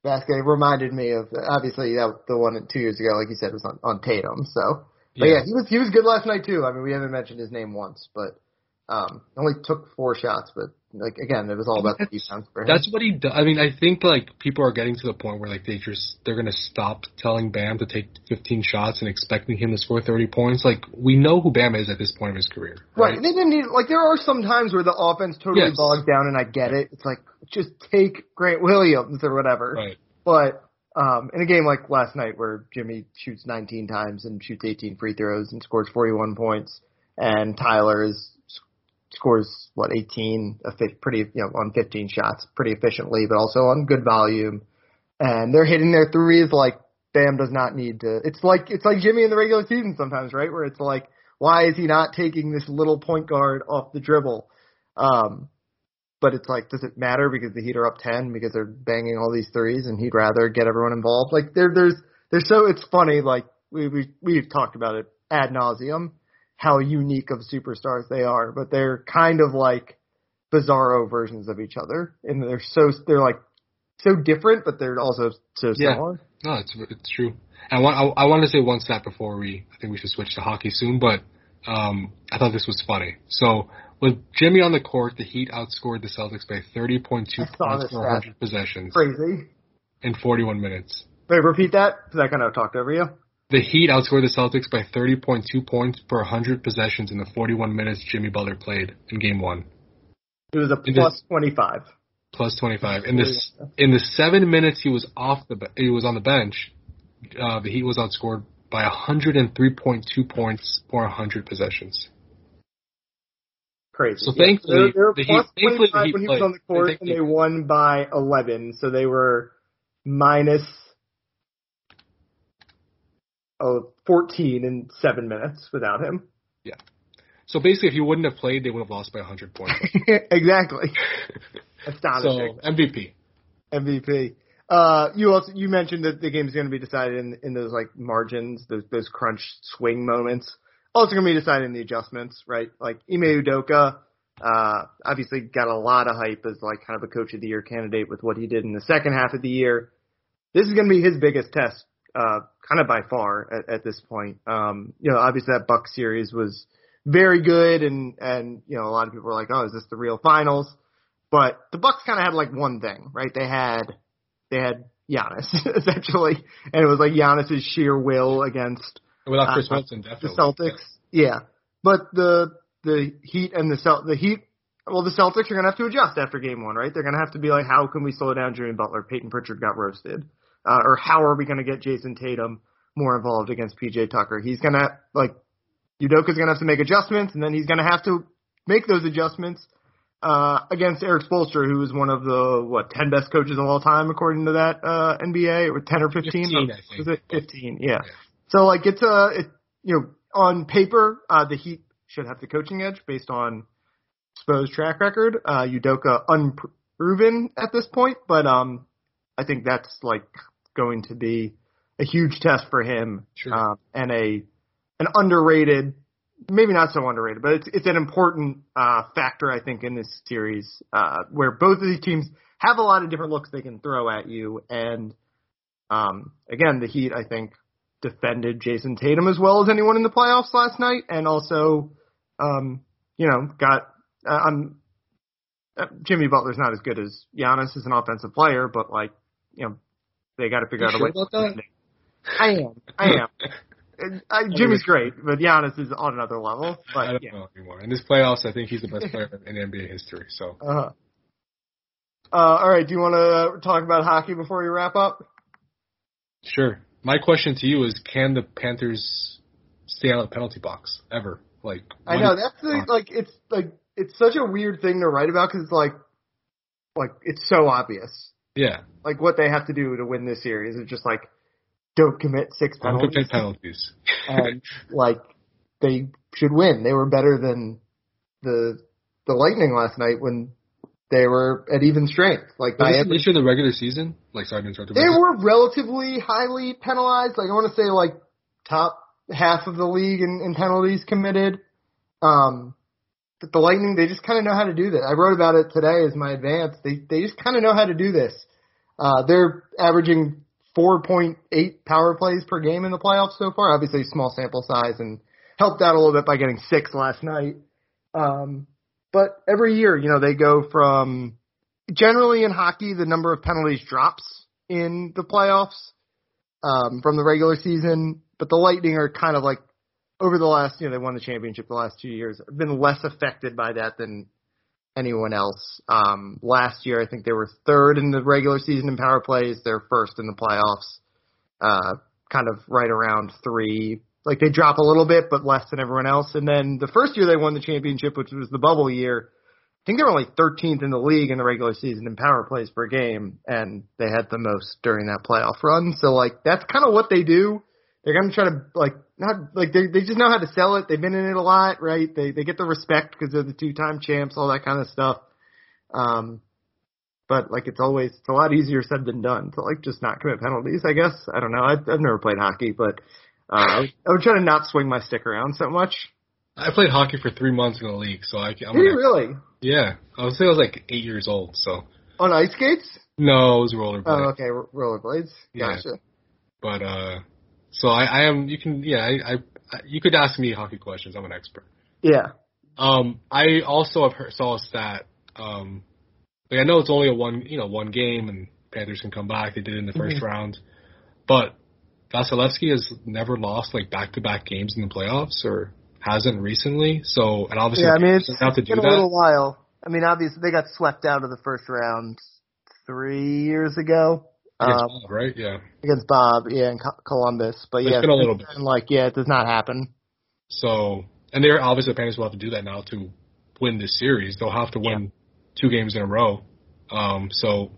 [SPEAKER 1] basket. It reminded me of obviously that the one two years ago, like you said, was on, on Tatum. So, but yeah. he was he was good last night too. I mean, we haven't mentioned his name once, but um, only took four shots. But like again, it was all about the defense for him.
[SPEAKER 2] That's what he does. I mean, I think like people are getting to the point where like they just they're gonna stop telling Bam to take 15 shots and expecting him to score 30 points. Like we know who Bam is at this point of his career,
[SPEAKER 1] Right.
[SPEAKER 2] right?
[SPEAKER 1] They didn't need like there are some times where the offense totally
[SPEAKER 2] Yes.
[SPEAKER 1] bogs down and I get it. It's like just take Grant Williams or whatever.
[SPEAKER 2] Right.
[SPEAKER 1] But um in a game like last night where Jimmy shoots 19 times and shoots 18 free throws and scores 41 points and Tyler is scores what 18 a pretty you know on 15 shots pretty efficiently but also on good volume. And they're hitting their threes like Bam does not need to. It's like it's like Jimmy in the regular season sometimes right? Where it's like why is he not taking this little point guard off the dribble? Um but it's like does it matter because the Heat are up 10 because they're banging all these threes and he'd rather get everyone involved like there there's there's so it's funny like we we we've talked about it ad nauseum how unique of superstars they are, but they're kind of like bizarro versions of each other, and they're so they're like so different, but they're also so
[SPEAKER 2] Yeah.
[SPEAKER 1] similar.
[SPEAKER 2] No, it's it's true. And I want I, I want to say one stat before we I think we should switch to hockey soon, but um I thought this was funny. So with Jimmy on the court, the Heat outscored the Celtics by 30.2 points per
[SPEAKER 1] this
[SPEAKER 2] 100 possessions
[SPEAKER 1] Crazy.
[SPEAKER 2] in 41 minutes.
[SPEAKER 1] Wait, repeat that because I kind of talked over you.
[SPEAKER 2] The Heat outscored the Celtics by 30.2 points per 100 possessions in the 41 minutes Jimmy Butler played in Game One,
[SPEAKER 1] It was a plus twenty five.
[SPEAKER 2] plus 25. In this in the seven minutes he was off the he was on the bench, uh, the Heat was outscored by 103.2 points per 100 possessions.
[SPEAKER 1] Crazy.
[SPEAKER 2] So
[SPEAKER 1] Yeah.
[SPEAKER 2] thankfully,
[SPEAKER 1] they were, they were
[SPEAKER 2] Heat-
[SPEAKER 1] plus
[SPEAKER 2] thankfully the
[SPEAKER 1] 25
[SPEAKER 2] Heat
[SPEAKER 1] when he was on the court,
[SPEAKER 2] They
[SPEAKER 1] and they won by eleven, so they were minus oh, 14 in seven minutes without him. Yeah.
[SPEAKER 2] So basically, if he wouldn't have played, they would have lost by 100 points.
[SPEAKER 1] exactly.
[SPEAKER 2] so
[SPEAKER 1] Astonishing.
[SPEAKER 2] MVP.
[SPEAKER 1] MVP. Uh, you also you mentioned that the game's going to be decided in in those like margins, those those crunch swing moments. Also going to be deciding the adjustments, right? Like Ime Udoka, uh, obviously got a lot of hype as like kind of a coach of the year candidate with what he did in the second half of the year. This is going to be his biggest test, uh, kind of by far at, at this point. Um, you know, obviously that Buck series was very good, and and you know a lot of people were like, oh, is this the real finals? But the Bucks kind of had like one thing, right? They had they had Giannis essentially, and it was like Giannis's sheer will against
[SPEAKER 2] Without Khris
[SPEAKER 1] Uh,
[SPEAKER 2] Middleton,
[SPEAKER 1] the. Celtics. Yeah, but the the Heat and the Cel- the Heat. Well, the Celtics are gonna have to adjust after Game One, right? They're gonna have to be like, how can we slow down Jimmy Butler? Payton Pritchard got roasted, uh, or how are we gonna get Jayson Tatum more involved against PJ Tucker? He's gonna like Udoka's gonna have to make adjustments, and then he's gonna have to make those adjustments uh, against Erik Spoelstra, who is one of the what ten best coaches of all time according to that uh, NBA, or ten or fifteen?
[SPEAKER 2] 15, I think.
[SPEAKER 1] Was it fifteen? Yeah.
[SPEAKER 2] Yeah.
[SPEAKER 1] So like it's a it, you know on paper uh, the Heat should have the coaching edge based on Spo's track record. Uh, Udoka unproven at this point, but um I think that's like going to be a huge test for him
[SPEAKER 2] Sure.
[SPEAKER 1] um, and a an underrated, maybe not so underrated, but it's it's an important uh, factor I think in this series uh, where both of these teams have a lot of different looks they can throw at you, and um, again the Heat I think defended Jayson Tatum as well as anyone in the playoffs last night, and also um, you know got uh, I'm uh, Jimmy Butler's not as good as Giannis as an offensive player, but like you know they got to figure
[SPEAKER 2] You
[SPEAKER 1] out a
[SPEAKER 2] sure
[SPEAKER 1] way.
[SPEAKER 2] about that?
[SPEAKER 1] I am. I am. I, Jimmy's great, but Giannis is on another level.
[SPEAKER 2] I
[SPEAKER 1] But
[SPEAKER 2] don't
[SPEAKER 1] yeah.
[SPEAKER 2] know anymore. In this playoffs, I think he's the best player in NBA history. So
[SPEAKER 1] Uh-huh. Uh, all right. Do you want to talk about hockey before we wrap up?
[SPEAKER 2] sure. My question to you is: Can the Panthers stay out of the penalty box ever? Like
[SPEAKER 1] I know that's the, like it's like it's such a weird thing to write about because it's like like it's so obvious.
[SPEAKER 2] yeah.
[SPEAKER 1] Like what they have to do to win this series is just like don't commit six penalties.
[SPEAKER 2] Uncompleted penalties.
[SPEAKER 1] and like they should win. They were better than the the Lightning last night when they were at even strength. Like
[SPEAKER 2] Was
[SPEAKER 1] by
[SPEAKER 2] this an issue in the regular season? Like, sorry to interrupt.
[SPEAKER 1] they were relatively highly penalized. Like I want to say like top half of the league in, in penalties committed. Um, that the Lightning they just kind of know how to do that. I wrote about it today as my advance. They they just kind of know how to do this. Uh, they're averaging 4.8 power plays per game in the playoffs so far. Obviously, small sample size and helped out a little bit by getting six last night. Um, but every year, you know, they go from generally in hockey, the number of penalties drops in the playoffs um, from the regular season, but the Lightning are kind of like over the last, you know, they won the championship the last two years, have been less affected by that than anyone else. Um, last year, I think they were third in the regular season in power plays. They're first in the playoffs, uh, kind of right around three. Like they drop a little bit, but less than everyone else. And then the first year they won the championship, which was the bubble year, I think they were only 13th in the league in the regular season in power plays per game, and they had the most during that playoff run. So like that's kind of what they do. They're gonna try to like not like they they just know how to sell it. They've been in it a lot, right? They they get the respect because they're the two time champs, all that kind of stuff. Um, but like it's always it's a lot easier said than done to like just not commit penalties. I guess I don't know. I've, I've never played hockey, but uh, I would trying to not swing my stick around so much.
[SPEAKER 2] I played hockey for three months in the league, so I, I'm
[SPEAKER 1] Did you really
[SPEAKER 2] yeah. I would say I was like eight years old, so
[SPEAKER 1] on ice skates?
[SPEAKER 2] no, it was rollerblade.
[SPEAKER 1] Oh, okay, r- rollerblades.
[SPEAKER 2] Yeah.
[SPEAKER 1] Gotcha.
[SPEAKER 2] But uh, so I, I am. You can yeah. I, I you could ask me hockey questions. I'm an expert.
[SPEAKER 1] Yeah.
[SPEAKER 2] Um, I also have heard, saw a stat. Um, like I know it's only a one, you know, one game, and Panthers can come back. They did it in the 1st
[SPEAKER 1] Mhm.
[SPEAKER 2] round, but Vasilevskiy has never lost like back-to-back games in the playoffs, or hasn't recently. So, and obviously,
[SPEAKER 1] Yeah, I mean it's
[SPEAKER 2] have to do
[SPEAKER 1] been a
[SPEAKER 2] that.
[SPEAKER 1] little while. I mean, obviously they got swept out of the first round three years ago.
[SPEAKER 2] against
[SPEAKER 1] Um,
[SPEAKER 2] Bob, right? Yeah.
[SPEAKER 1] against Bob, yeah, in Columbus. But
[SPEAKER 2] It's
[SPEAKER 1] yeah, it's
[SPEAKER 2] been a little bit.
[SPEAKER 1] and like yeah, it does not happen.
[SPEAKER 2] So, and they're obviously the Panthers will have to do that now to win this series. They'll have to win two games in a row. Um, so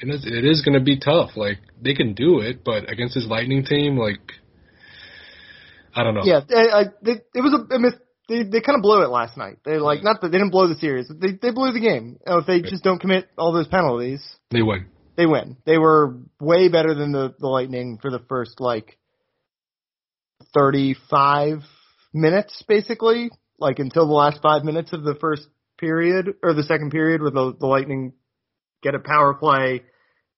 [SPEAKER 2] it is, it is going to be tough. Like they can do it, but against this Lightning team, like I don't know.
[SPEAKER 1] Yeah, they, I, they, it was a, a mis- they they kind of blew it last night. They like not that they didn't blow the series, they they blew the game. If they just don't commit all those penalties,
[SPEAKER 2] They win.
[SPEAKER 1] they win. They were way better than the the Lightning for the first like thirty five minutes, basically, like until the last five minutes of the first period or the second period, where the the Lightning get a power play.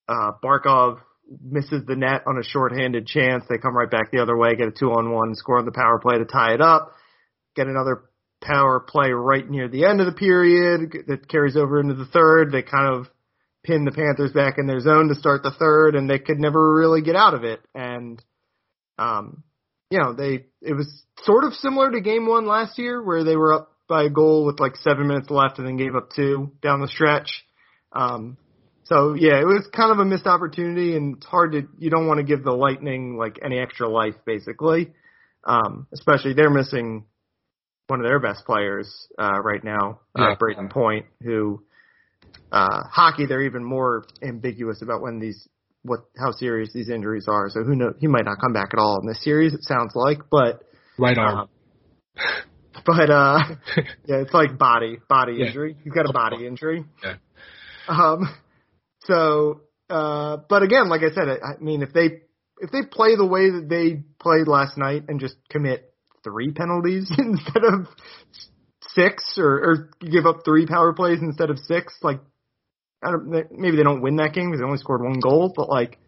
[SPEAKER 1] Uh, Barkov misses the net on a shorthanded chance. They come right back the other way, get a two on one, score on the power play to tie it up, get another power play right near the end of the period that carries over into the third. They kind of pin the Panthers back in their zone to start the third, and they could never really get out of it. And, um, you know, they it was sort of similar to Game One last year, where they were up by a goal with like seven minutes left, and then gave up two down the stretch. Um, so yeah, it was kind of a missed opportunity, and it's hard to you don't want to give the Lightning like any extra life, basically. Um, especially they're missing one of their best players uh, right now, uh,
[SPEAKER 2] Yeah.
[SPEAKER 1] Brayden Point, who uh, hockey they're even more ambiguous about when these what how serious these injuries are. So who knows? He might not come back at all in this series. It sounds like, but
[SPEAKER 2] Right arm.
[SPEAKER 1] um, but uh, yeah, it's like body body
[SPEAKER 2] Yeah.
[SPEAKER 1] injury. He's got a body injury.
[SPEAKER 2] Yeah.
[SPEAKER 1] Um. So, uh, but again, like I said, I, I mean, if they if they play the way that they played last night and just commit three penalties instead of six, or, or give up three power plays instead of six, like I don't maybe they don't win that game because they only scored one goal, but like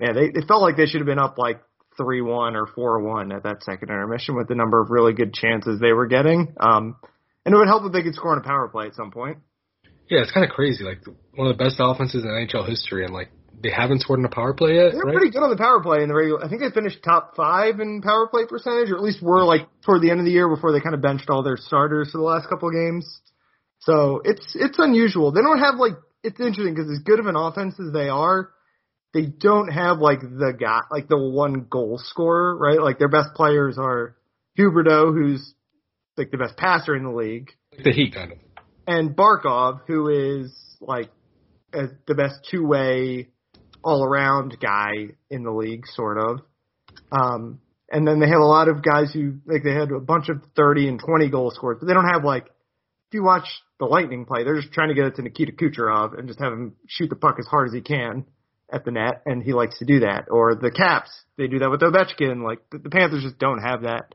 [SPEAKER 1] yeah, they it felt like they should have been up like three one or four one at that second intermission with the number of really good chances they were getting. Um, and it would help if they could score on a power play at some point.
[SPEAKER 2] Yeah, it's kind of crazy. Like one of the best offenses in NHL history, and like they haven't scored in a power play yet.
[SPEAKER 1] They're
[SPEAKER 2] right?
[SPEAKER 1] pretty good on the power play in the regular. I think they finished top five in power play percentage, or at least were like toward the end of the year before they kind of benched all their starters for the last couple of games. So it's it's unusual. They don't have like it's interesting because as good of an offense as they are, they don't have like the guy like the one goal scorer, right? Like their best players are Huberdeau, who's like the best passer in the league,
[SPEAKER 2] Like the Heat kind of.
[SPEAKER 1] And Barkov, who is like as the best two way all around guy in the league, sort of. Um, and then they have a lot of guys who like they had a bunch of thirty and twenty goal scorers, but they don't have like if you watch the Lightning play, they're just trying to get it to Nikita Kucherov and just have him shoot the puck as hard as he can at the net, and he likes to do that. Or the Caps, they do that with Ovechkin. Like the, the Panthers just don't have that,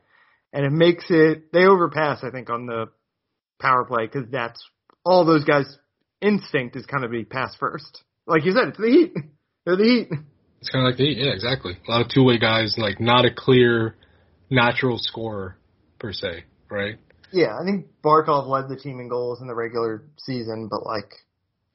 [SPEAKER 1] and it makes it they overpass. I think on the power play because that's all those guys' instinct is kind of be pass first. Like you said, it's the Heat. They're the Heat.
[SPEAKER 2] It's kind of like the Heat. Yeah, exactly. A lot of two way guys, like not a clear natural scorer per se, right?
[SPEAKER 1] Yeah, I think Barkov led the team in goals in the regular season, but like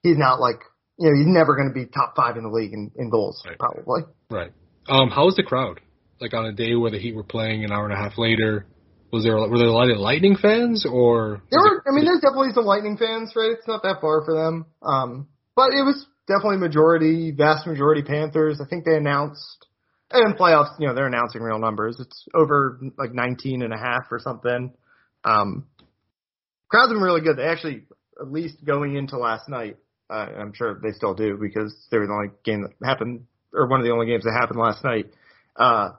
[SPEAKER 1] he's not like you know he's never going to be top five in the league in, in goals
[SPEAKER 2] Right.
[SPEAKER 1] probably.
[SPEAKER 2] Right. Um, how was the crowd? Like on a day where the Heat were playing an hour and a half later, was there were there a lot of Lightning fans or?
[SPEAKER 1] There were, I mean, there's definitely some Lightning fans, right? It's not that far for them, um, but it was definitely majority, vast majority Panthers. I think they announced, and in playoffs, you know, they're announcing real numbers. It's over like 19 and a half or something. Um, crowds have been really good. They actually, at least going into last night, uh, I'm sure they still do because they were the only game that happened, or one of the only games that happened last night. Uh,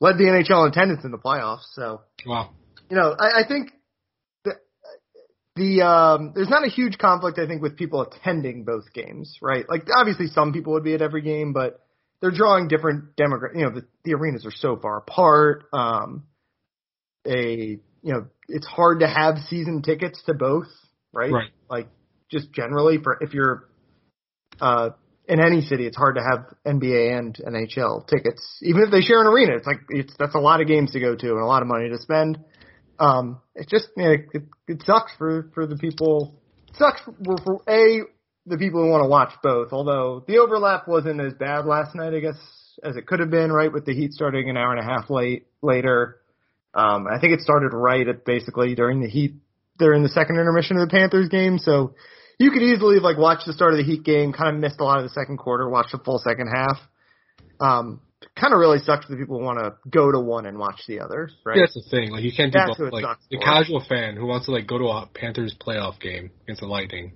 [SPEAKER 1] led the NHL in attendance in the playoffs. So,
[SPEAKER 2] wow.
[SPEAKER 1] you know, I, I think the, the um, there's not a huge conflict. I think with people attending both games, right? Like obviously some people would be at every game, but they're drawing different demographics. You know, the, the arenas are so far apart. Um, a you know, it's hard to have season tickets to both, right?
[SPEAKER 2] Right.
[SPEAKER 1] Like just generally for if you're uh in any city, it's hard to have NBA and NHL tickets, even if they share an arena. It's like it's that's a lot of games to go to and a lot of money to spend. Um, it just you know, it, it sucks for for the people. It sucks for, for a the people who want to watch both. Although the overlap wasn't as bad last night, I guess, as it could have been. Right, with the Heat starting an hour and a half late later. Um, I think it started right at basically during the Heat during the second intermission of the Panthers game. So you could easily like watch the start of the Heat game, kind of missed a lot of the second quarter, watched the full second half. Um, kind of really sucks for the people who want to go to one and watch the other, right?
[SPEAKER 2] Yeah, that's the thing. Like you can't do
[SPEAKER 1] That's who
[SPEAKER 2] both.
[SPEAKER 1] it
[SPEAKER 2] Like
[SPEAKER 1] sucks
[SPEAKER 2] the
[SPEAKER 1] for.
[SPEAKER 2] casual fan who wants to like go to a Panthers playoff game against the Lightning.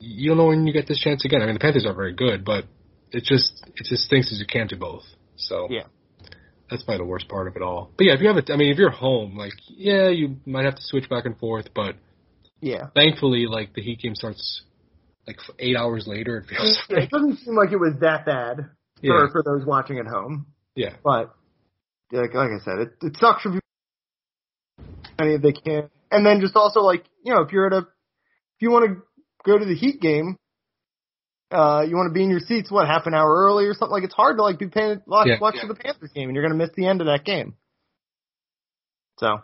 [SPEAKER 2] You don't know when you get this chance again. I mean, the Panthers are very good, but it just it just stinks as you can't do both. So
[SPEAKER 1] Yeah.
[SPEAKER 2] that's probably the worst part of it all. But yeah, if you have a, I mean, if you're home, like yeah, you might have to switch back and forth, but
[SPEAKER 1] Yeah.
[SPEAKER 2] thankfully, like the Heat game starts like eight hours later. It feels
[SPEAKER 1] Yeah,
[SPEAKER 2] like
[SPEAKER 1] it doesn't seem like it was that bad
[SPEAKER 2] yeah,
[SPEAKER 1] for, for those watching at home,
[SPEAKER 2] yeah,
[SPEAKER 1] but like, like I said, it, it sucks for people. Any of they can, and then just also like you know, if you're at a, if you want to go to the Heat game, uh, you want to be in your seats what half an hour early or something. Like it's hard to like be paying watch
[SPEAKER 2] Yeah,
[SPEAKER 1] watch
[SPEAKER 2] yeah.
[SPEAKER 1] the Panthers game, and you're gonna miss the end of that game. So,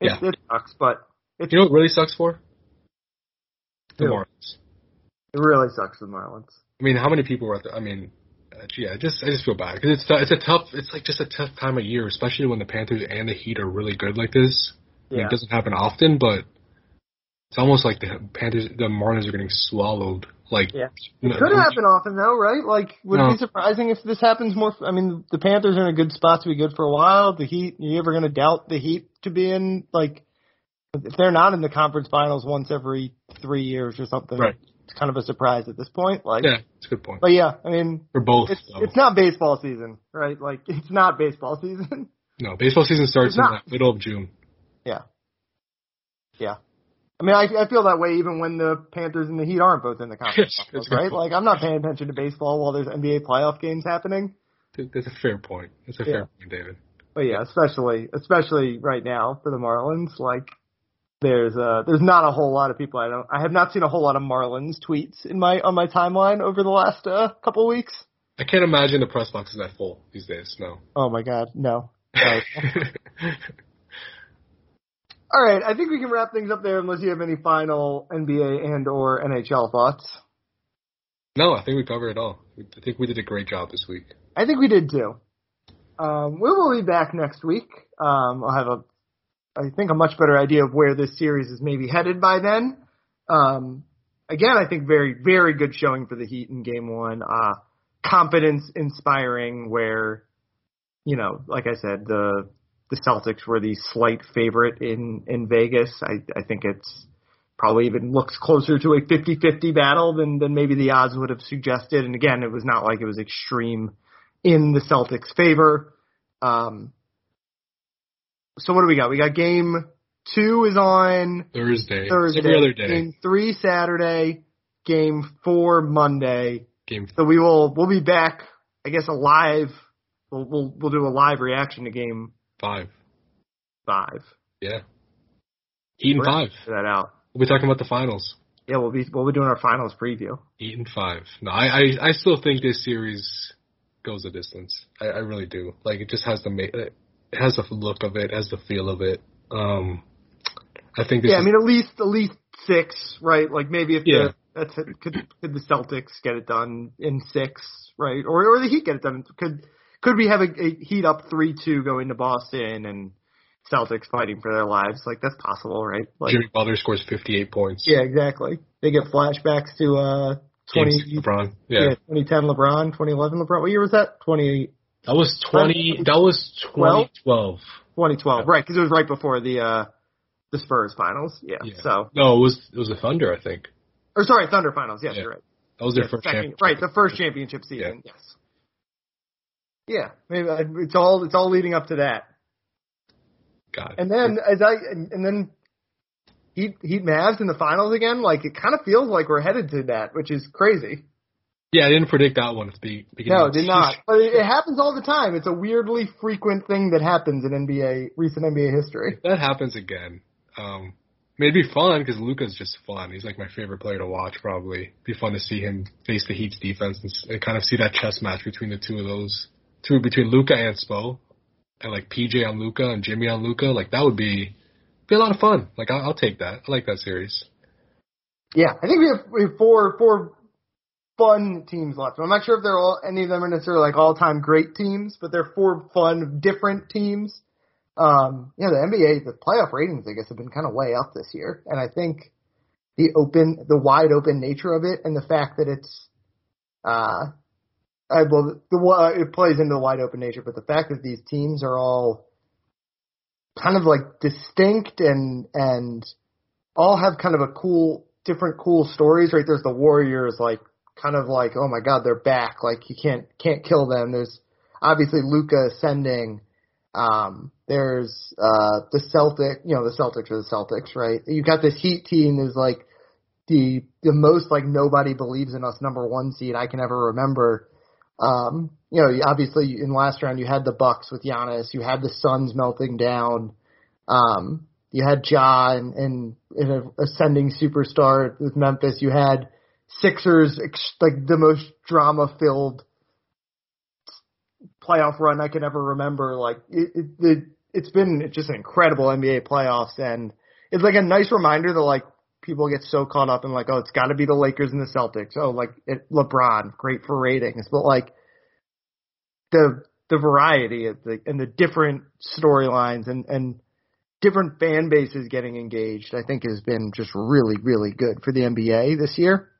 [SPEAKER 1] it,
[SPEAKER 2] Yeah.
[SPEAKER 1] it sucks, but
[SPEAKER 2] You know what really sucks for the
[SPEAKER 1] Who?
[SPEAKER 2] Marlins.
[SPEAKER 1] it really sucks for the Marlins.
[SPEAKER 2] I mean, how many people were at the? I mean, uh, yeah, I just I just feel bad because it's it's a tough. It's like just a tough time of year, especially when the Panthers and the Heat are really good like this. I mean, it doesn't happen often, but it's almost like the Panthers, the Marlins are getting swallowed. Like,
[SPEAKER 1] Yeah. It could happen often though, right? Like, would it be surprising if this happens more? I mean, the Panthers are in a good spot to be good for a while. The Heat, are you ever going to doubt the Heat to be in? Like, if they're not in the conference finals once every three years or something,
[SPEAKER 2] Right.
[SPEAKER 1] it's kind of a surprise at this point. Like,
[SPEAKER 2] Yeah, it's a good point
[SPEAKER 1] but yeah, I mean,
[SPEAKER 2] for both.
[SPEAKER 1] it's
[SPEAKER 2] though.
[SPEAKER 1] it's not baseball season, right? Like, it's not baseball season.
[SPEAKER 2] no, baseball season starts in the middle of June.
[SPEAKER 1] yeah, yeah. I mean, I, I feel that way even when the Panthers and the Heat aren't both in the conference finals, right?
[SPEAKER 2] point.
[SPEAKER 1] Like, I'm not paying attention to baseball while there's NBA playoff games happening.
[SPEAKER 2] That's a fair point. That's a
[SPEAKER 1] Yeah.
[SPEAKER 2] fair point, David.
[SPEAKER 1] But yeah, especially especially right now for the Marlins, like there's uh there's not a whole lot of people I don't I have not seen a whole lot of Marlins tweets in my on my timeline over the last uh couple weeks.
[SPEAKER 2] I can't imagine the press box is that full these days. No.
[SPEAKER 1] Oh my god, no. Right. All right, I think we can wrap things up there unless you have any final NBA and or NHL thoughts.
[SPEAKER 2] no, I think we covered it all. I think we did a great job this week.
[SPEAKER 1] I think we did too. Um, we will be back next week. Um, I'll have a, I think a much better idea of where this series is maybe headed by then. Um, again, I think very, very good showing for the Heat in game one. Uh, confidence inspiring where, you know, like I said, the, the Celtics were the slight favorite in, in Vegas. I, I think it's probably even looks closer to a 50-50 battle than, than maybe the odds would have suggested. And again, it was not like it was extreme in the Celtics' favor. Um, so what do we got? We got game two is on
[SPEAKER 2] Thursday.
[SPEAKER 1] Thursday.
[SPEAKER 2] Every other day.
[SPEAKER 1] Game three Saturday. Game four Monday.
[SPEAKER 2] Game
[SPEAKER 1] So we will we'll be back. I guess a live. We'll we'll we'll do a live reaction to game
[SPEAKER 2] five.
[SPEAKER 1] five.
[SPEAKER 2] Yeah. Eight and
[SPEAKER 1] We're
[SPEAKER 2] five.
[SPEAKER 1] that out.
[SPEAKER 2] We'll be talking about the finals.
[SPEAKER 1] Yeah, we'll be we'll be doing our finals preview.
[SPEAKER 2] And five. No, I, I, I still think this series goes a distance. I, I really do. Like it just has the ma- it has the look of it, has the feel of it. Um, I think
[SPEAKER 1] Yeah, I mean at least at least six, right? Like maybe if
[SPEAKER 2] Yeah.
[SPEAKER 1] the that's it. Could, could the Celtics get it done in six, right? Or or the Heat get it done? Could could we have a, a Heat up three two going to Boston and Celtics fighting for their lives? Like that's possible, right? Like
[SPEAKER 2] Jimmy Butler scores 58 points.
[SPEAKER 1] yeah, exactly. They get flashbacks to uh twenty
[SPEAKER 2] LeBron.
[SPEAKER 1] yeah.
[SPEAKER 2] Yeah.
[SPEAKER 1] 2010 LeBron, 2011 LeBron. What year was that? 20,
[SPEAKER 2] That was 20, that was 2012.
[SPEAKER 1] 2012, right? Because it was right before the uh the Spurs finals. Yeah.
[SPEAKER 2] Yeah.
[SPEAKER 1] So
[SPEAKER 2] No, it was, it was the Thunder, I think.
[SPEAKER 1] or sorry, Thunder finals. Yes,
[SPEAKER 2] Yeah.
[SPEAKER 1] you're right.
[SPEAKER 2] That was their
[SPEAKER 1] Yeah,
[SPEAKER 2] first
[SPEAKER 1] second-
[SPEAKER 2] championship.
[SPEAKER 1] Right, the first championship season. Yes. Yeah, maybe it's all it's all leading up to that,
[SPEAKER 2] God.
[SPEAKER 1] and then as I and, and then Heat Heat Mavs in the finals again. Like it kind of feels like we're headed to that, which is crazy.
[SPEAKER 2] Yeah, I didn't predict that one at the beginning.
[SPEAKER 1] No, did not. But it, it happens all the time. It's a weirdly frequent thing that happens in NBA recent NBA history.
[SPEAKER 2] If that happens again, um, I it'd be fun because Luka's just fun. He's like my favorite player to watch. Probably It'd be fun to see him face the Heat's defense and, s- and kind of see that chess match between the two of those, two between Luka and Spo, and like PJ on Luka and Jimmy on Luka. Like that would be be a lot of fun. Like I'll, I'll take that. I like that series.
[SPEAKER 1] Yeah, I think we have, we have four four fun teams left. I'm not sure if they're all any of them are necessarily like all time great teams, but they're four fun different teams. Um, you know, the NBA the playoff ratings I guess have been kind of way up this year, and I think the open the wide open nature of it and the fact that it's uh I, well, the, the it plays into the wide open nature, but the fact that these teams are all kind of like distinct and and all have kind of a cool, different cool stories, right? There's the Warriors, like kind of like, oh my God, they're back. Like you can't can't kill them. There's obviously Luka ascending. Um, there's uh the Celtic, you know, the Celtics are the Celtics, right? You got this Heat team is like the the most like nobody believes in us number one seed I can ever remember. Um, you know, obviously in last round you had the Bucks with Giannis, you had the Suns melting down. Um, you had Ja and, and, and an ascending superstar with Memphis. You had Sixers, like the most drama filled playoff run I can ever remember. Like it, it, it, it's been just an incredible NBA playoffs, and it's like a nice reminder that like people get so caught up in like, oh, it's got to be the Lakers and the Celtics. Oh, like it, LeBron, great for ratings, but like the the variety of the and the different storylines and and different fan bases getting engaged, I think has been just really really good for the NBA this year.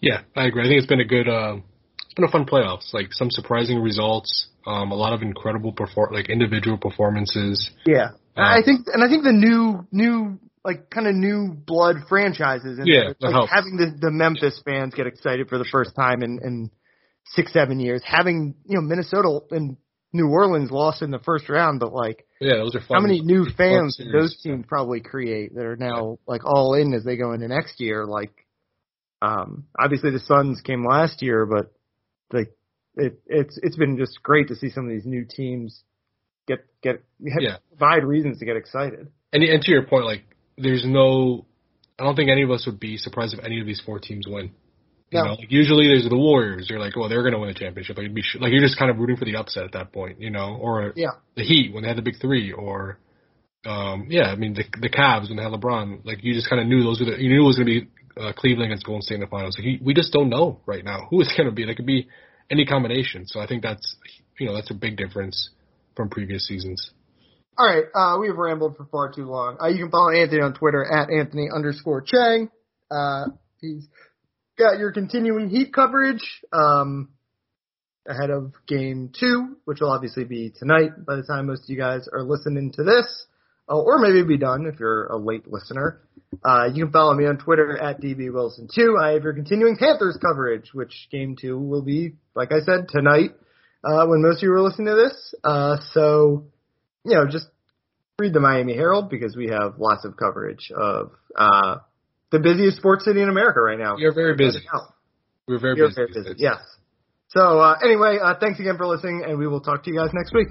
[SPEAKER 2] Yeah, I agree. I think it's been a good, uh, it's been a fun playoffs. Like some surprising results, um, a lot of incredible perform, like individual performances.
[SPEAKER 1] Yeah,
[SPEAKER 2] Uh,
[SPEAKER 1] I think, and I think the new, new, like kind of new blood franchises, and
[SPEAKER 2] Yeah,
[SPEAKER 1] like
[SPEAKER 2] helps.
[SPEAKER 1] having the the Memphis fans get excited for the first time in in six seven years, having you know Minnesota and New Orleans lost in the first round, but like
[SPEAKER 2] Yeah, those are fun.
[SPEAKER 1] how many new fans did those teams probably create that are now like all in as they go into next year? Like, um, obviously the Suns came last year, but like it, it's it's been just great to see some of these new teams get get
[SPEAKER 2] Yeah.
[SPEAKER 1] provide reasons to get excited.
[SPEAKER 2] And, and to your point, like, there's no, I don't think any of us would be surprised if any of these four teams win. You
[SPEAKER 1] No.
[SPEAKER 2] know, like usually there's the Warriors. You're like, well, they're going to win a championship. Like, you'd be sh- like you're just kind of rooting for the upset at that point, you know, or
[SPEAKER 1] Yeah.
[SPEAKER 2] the Heat when they had the big three, or um, yeah, I mean the the Cavs when they had LeBron. Like you just kind of knew those were the you knew it was going to be uh, Cleveland against Golden State in the finals. We just don't know right now who it's going to be. That could be any combination. So I think that's you know that's a big difference from previous seasons.
[SPEAKER 1] All right, uh, we have rambled for far too long. Uh, you can follow Anthony on Twitter at Anthony underscore Chiang. Uh, he's got your continuing Heat coverage um, ahead of Game Two, which will obviously be tonight by the time most of you guys are listening to this, uh, or maybe be done if you're a late listener. Uh, you can follow me on Twitter at dbwilson2. I have your continuing Panthers coverage, which Game Two will be, like I said, tonight uh, when most of you are listening to this. Uh, so you know, just read the Miami Herald because we have lots of coverage of uh, the busiest sports city in America right now.
[SPEAKER 2] Are very busy. We're very
[SPEAKER 1] You're
[SPEAKER 2] busy.
[SPEAKER 1] very busy. Yes. So uh, anyway, uh, thanks again for listening, and we will talk to you guys next week.